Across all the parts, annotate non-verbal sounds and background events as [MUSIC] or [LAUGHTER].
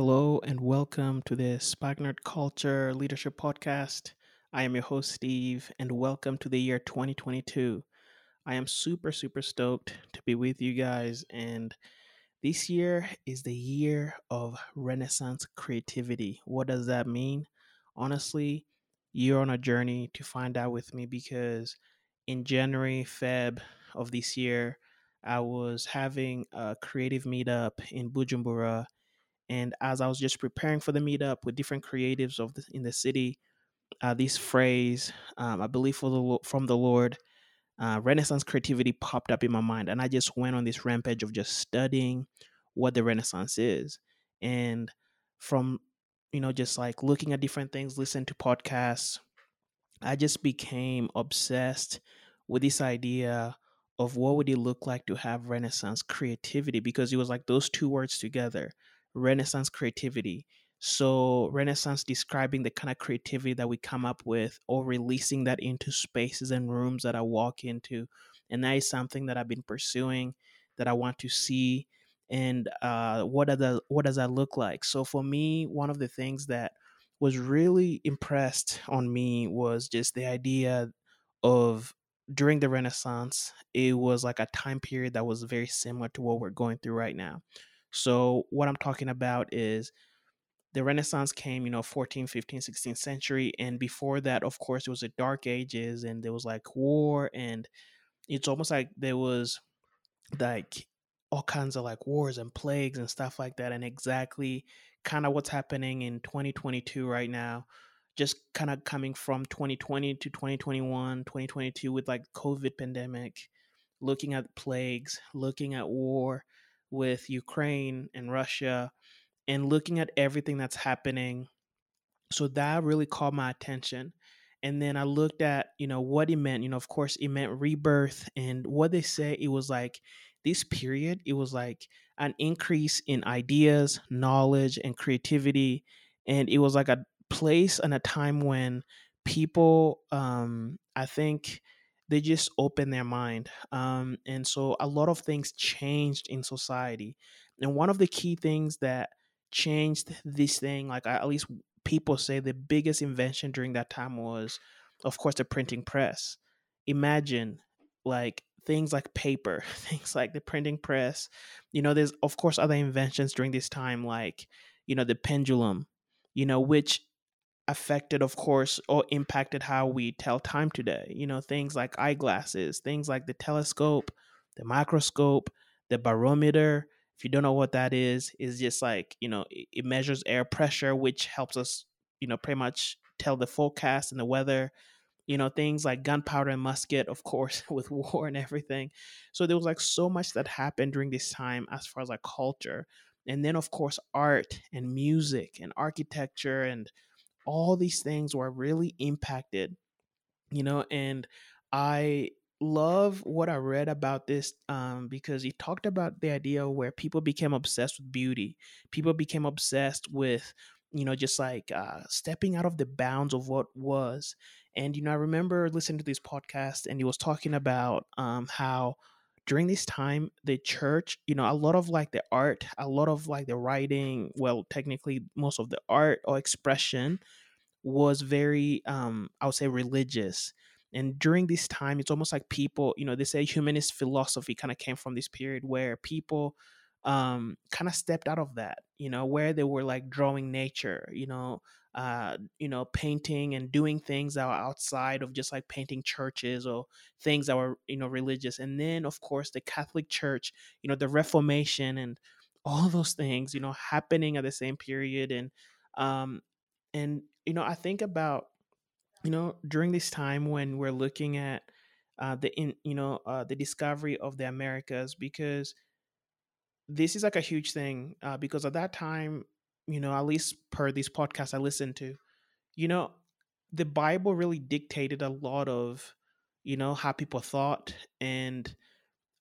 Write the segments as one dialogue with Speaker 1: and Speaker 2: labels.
Speaker 1: Hello and welcome to the Spikenard Culture Leadership Podcast. I am your host, Steve, and welcome to the year 2022. I am super, super stoked to be with you guys. And this year is the year of Renaissance creativity. What does that mean? Honestly, you're on a journey to find out with me because in January, Feb of this year, I was having a creative meetup in Bujumbura and as I was just preparing for the meetup with different creatives of the, in the city, uh, this phrase, um, I believe for the from the Lord, uh, Renaissance creativity popped up in my mind, and I just went on this rampage of just studying what the Renaissance is, and from you know just like looking at different things, listening to podcasts, I just became obsessed with this idea of what would it look like to have Renaissance creativity because it was like those two words together Renaissance creativity. So, Renaissance describing the kind of creativity that we come up with or releasing that into spaces and rooms that I walk into. And that is something that I've been pursuing that I want to see. And uh, what, are the, what does that look like? So, for me, one of the things that was really impressed on me was just the idea of during the Renaissance, it was like a time period that was very similar to what we're going through right now. So what I'm talking about is the Renaissance came, you know, 14, 15, 16th century. And before that, of course, it was the dark ages and there was like war. And it's almost like there was like all kinds of like wars and plagues and stuff like that. And exactly kind of what's happening in 2022 right now, just kind of coming from 2020 to 2021, 2022 with like COVID pandemic, looking at plagues, looking at war with Ukraine and Russia and looking at everything that's happening. So that really caught my attention. And then I looked at, you know, what it meant. You know, of course, it meant rebirth. And what they say, it was like this period, it was like an increase in ideas, knowledge, and creativity. And it was like a place and a time when people, um, I think, they just open their mind. Um, and so a lot of things changed in society. And one of the key things that changed this thing, like at least people say the biggest invention during that time was, of course, the printing press. Imagine like things like paper, [LAUGHS] things like the printing press. You know, there's of course other inventions during this time, like, you know, the pendulum, you know, which affected, of course, or impacted how we tell time today. You know, things like eyeglasses, things like the telescope, the microscope, the barometer. If you don't know what that is, is just like, you know, it, it measures air pressure, which helps us, you know, pretty much tell the forecast and the weather. You know, things like gunpowder and musket, of course, [LAUGHS] with war and everything. So there was like so much that happened during this time as far as like culture. And then, of course, art and music and architecture and all these things were really impacted, you know, and I love what I read about this um, because he talked about the idea where people became obsessed with beauty. People became obsessed with, you know, just like uh, stepping out of the bounds of what was. And, you know, I remember listening to this podcast and he was talking about um, how during this time the church you know a lot of like the art a lot of like the writing well technically most of the art or expression was very um i would say religious and during this time it's almost like people you know they say humanist philosophy kind of came from this period where people um kind of stepped out of that you know where they were like drawing nature you know uh, you know, painting and doing things that were outside of just like painting churches or things that were, you know, religious. And then, of course, the Catholic Church, you know, the Reformation and all those things, you know, happening at the same period. And, um, and, you know, I think about, you know, during this time when we're looking at, uh, the in you know uh, the discovery of the Americas because this is like a huge thing uh, because at that time you know, at least per these podcasts I listened to, you know, the Bible really dictated a lot of, you know, how people thought. And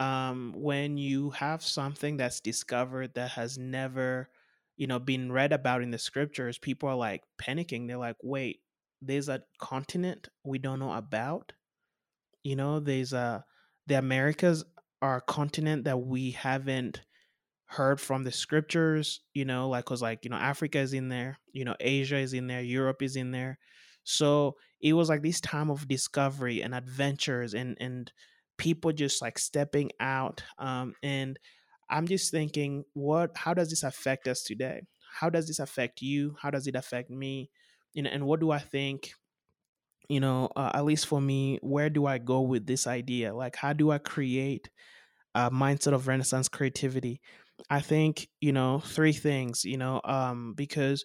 Speaker 1: um, when you have something that's discovered that has never, you know, being read about in the scriptures, people are like panicking. They're like, wait, there's a continent we don't know about. You know, there's a, the Americas are a continent that we haven't heard from the scriptures, you know, like, cause like, you know, Africa is in there, you know, Asia is in there, Europe is in there. So it was like this time of discovery and adventures and, and people just like stepping out. Um, and I'm just thinking, what, how does this affect us today? How does this affect you? How does it affect me? You know, and what do I think you know uh, at least for me where do i go with this idea like how do i create a mindset of renaissance creativity i think you know three things you know um because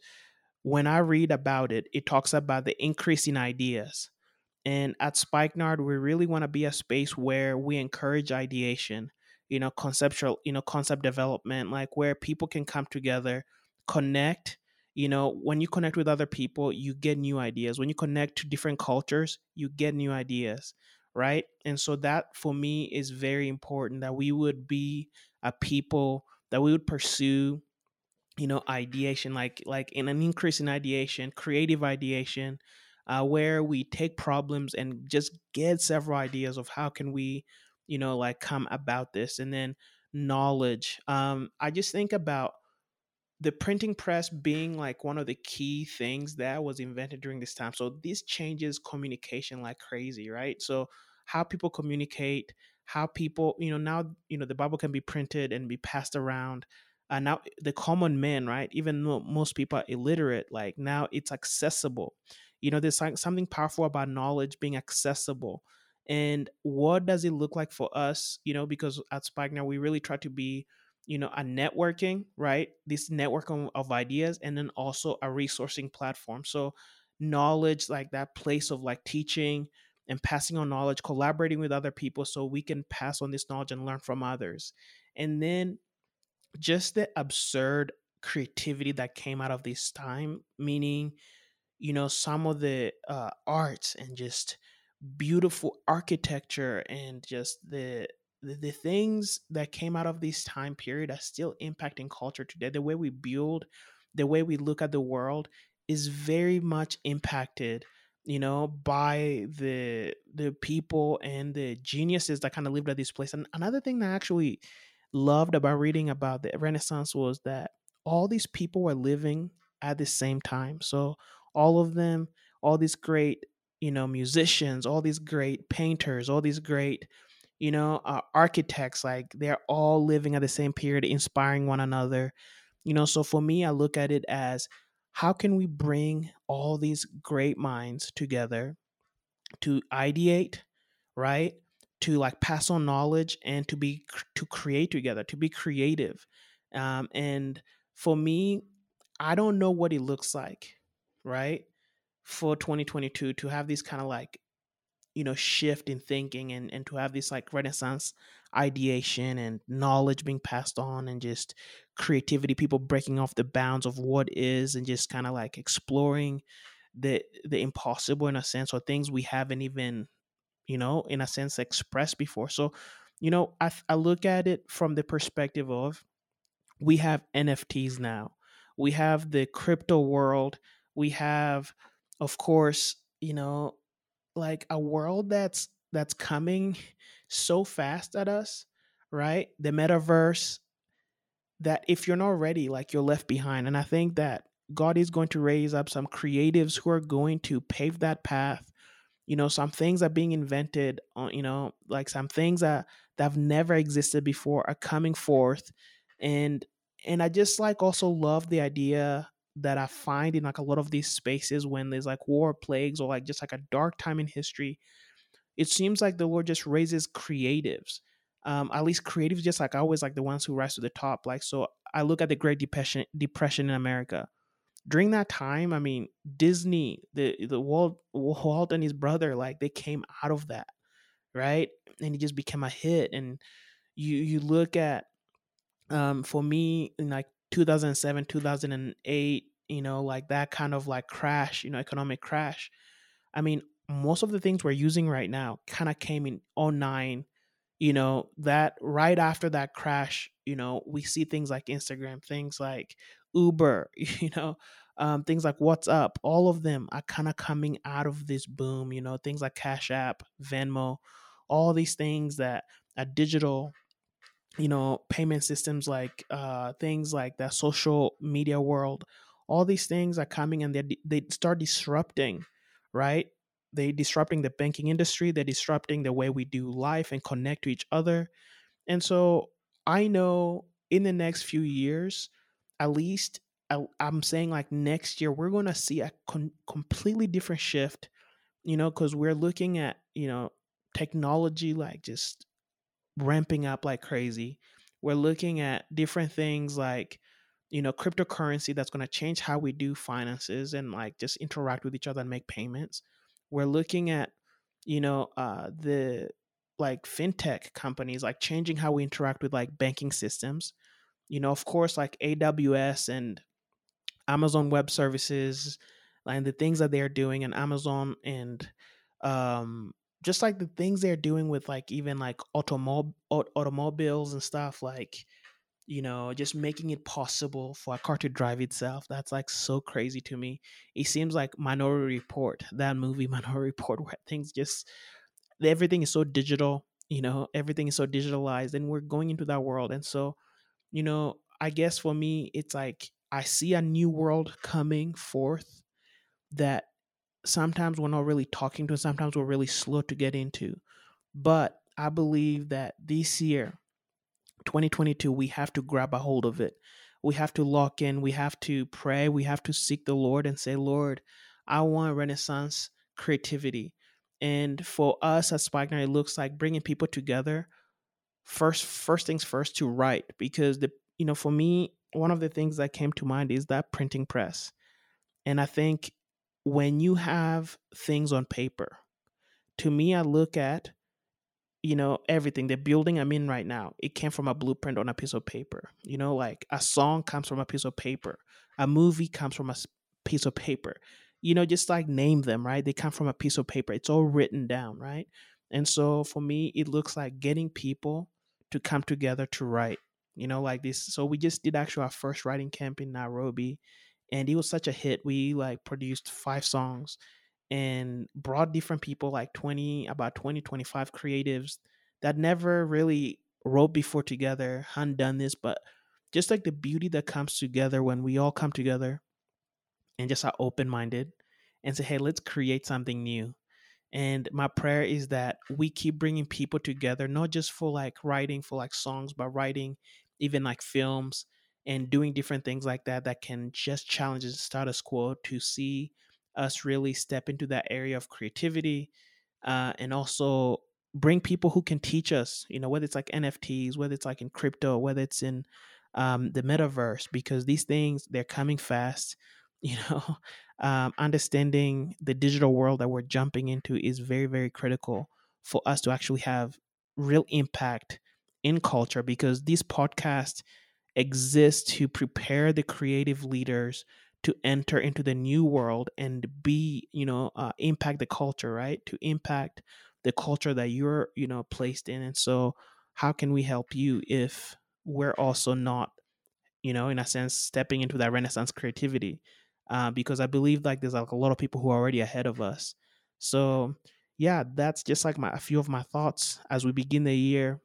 Speaker 1: when i read about it it talks about the increase in ideas and at Spikenard, we really want to be a space where we encourage ideation, you know, conceptual, you know, concept development, like where people can come together, connect. You know, when you connect with other people, you get new ideas. When you connect to different cultures, you get new ideas, right? And so that for me is very important that we would be a people that we would pursue you know ideation like like in an increase in ideation creative ideation uh, where we take problems and just get several ideas of how can we you know like come about this and then knowledge um i just think about the printing press being like one of the key things that was invented during this time so this changes communication like crazy right? So how people communicate how people you know now you know the bible can be printed and be passed around uh, now the common man right? Even though most people are illiterate like now it's accessible. You know there's something powerful about knowledge being accessible and what does it look like for us you know because at Spikenard we really try to be you know a networking right? This network of, of ideas and then also a resourcing platform. So knowledge like that place of like teaching and passing on knowledge collaborating with other people so we can pass on this knowledge and learn from others. And then just the absurd creativity that came out of this time meaning you know some of the uh, arts and just beautiful architecture and just the, the things that came out of this time period are still impacting culture today. The way we build the way we look at the world is very much impacted you know by the the people and the geniuses that kind of lived at this place. And another thing that I actually loved about reading about the renaissance was that all these people were living at the same time. So all of them, all these great, you know, musicians, all these great painters, all these great, you know, uh, architects, like they're all living at the same period, inspiring one another. You know, so for me, I look at it as how can we bring all these great minds together to ideate, right? To like pass on knowledge and to be to create together, to be creative. Um, and for me, I don't know what it looks like right? For 2022 to have this kind of like, you know, shift in thinking and, and to have this like renaissance ideation and knowledge being passed on and just creativity, people breaking off the bounds of what is and just kind of like exploring the the impossible in a sense or things we haven't even, you know, in a sense expressed before. So, you know, I, I look at it from the perspective of we have NFTs now. We have the crypto world we have of course you know like a world that's that's coming [LAUGHS] so fast at us right? The metaverse that if you're not ready like you're left behind and i think that god is going to raise up some creatives who are going to pave that path you know some things are being invented on you know like some things that that have never existed before are coming forth and and i just like also love the idea that I find in like a lot of these spaces when there's like war, plagues, or like just like a dark time in history, it seems like the Lord just raises creatives. Um, at least creatives, just like always, like the ones who rise to the top. Like so, I look at the Great Depression, depression in America. During that time, I mean, Disney, the the Walt, Walt and his brother, like they came out of that, right? And it just became a hit. And you you look at, um, for me, in like 2007 2008 you know like that kind of like crash you know economic crash. I mean most of the things we're using right now kind of came in 09 you know that right after that crash you know we see things like instagram things like uber [LAUGHS] you know um, things like WhatsApp all of them are kind of coming out of this boom you know things like cash app venmo all these things that are digital you know payment systems like uh, things like the social media world all these things are coming and they they start disrupting right? They disrupting the banking industry they're disrupting the way we do life and connect to each other. And so i know in the next few years at least I, i'm saying like next year we're going to see a con- completely different shift you know because we're looking at you know technology like just ramping up like crazy. We're looking at different things like, you know, cryptocurrency that's going to change how we do finances and like just interact with each other and make payments. We're looking at, you know, uh, the like fintech companies like changing how we interact with like banking systems. You know, of course, like AWS and Amazon Web Services and the things that they're doing, and Amazon and um, just like the things they're doing with like even like automob- automobiles and stuff like you know just making it possible for a car to drive itself that's like so crazy to me. It seems like minority report that movie [LAUGHS] minority report where things just everything is so digital you know everything is so digitalized and we're going into that world and so you know i guess for me it's like i see a new world coming forth that sometimes we're not really talking to, sometimes we're really slow to get into. But I believe that this year, 2022, we have to grab a hold of it. We have to lock in, we have to pray, we have to seek the Lord and say, Lord, I want Renaissance creativity. And for us at Spikenard, it looks like bringing people together. First, first things first to write, because the you know, for me, one of the things that came to mind is that printing press. And I think when you have things on paper, to me, I look at, you know, everything. The building I'm in right now, it came from a blueprint on a piece of paper. You know, like a song comes from a piece of paper, a movie comes from a piece of paper. You know, just like name them, right? They come from a piece of paper. It's all written down, right? And so for me, it looks like getting people to come together to write, you know, like this. So we just did actually our first writing camp in Nairobi and it was such a hit. We like produced five songs and brought different people like 20 about 20 25 creatives that never really wrote before together hadn't done this but just like the beauty that comes together when we all come together and just are open-minded and say hey let's create something new and my prayer is that we keep bringing people together not just for like writing for like songs but writing even like films and doing different things like that that can just challenge the status quo to see us really step into that area of creativity uh, and also bring people who can teach us you know whether it's like nfts whether it's like in crypto whether it's in um, the metaverse because these things they're coming fast [LAUGHS] you know um, understanding the digital world that we're jumping into is very very critical for us to actually have real impact in culture because these podcasts exists to prepare the creative leaders to enter into the new world and be you know uh, impact the culture right? To impact the culture that you're you know placed in. And so how can we help you if we're also not you know in a sense stepping into that renaissance creativity? Uh, because i believe like there's like a lot of people who are already ahead of us. So yeah that's just like my a few of my thoughts as we begin the year.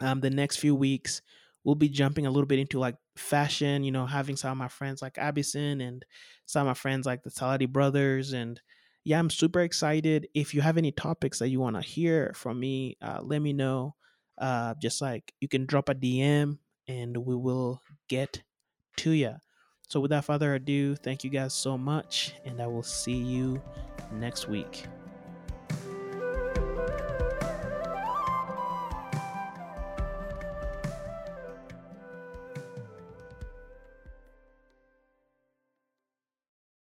Speaker 1: Um, the next few weeks we'll be jumping a little bit into like fashion, you know, having some of my friends like Abison and some of my friends like the Saladi brothers. And yeah, I'm super excited. If you have any topics that you want to hear from me, uh, let me know. Uh, just like you can drop a DM and we will get to you. So without further ado, thank you guys so much, and I will see you next week.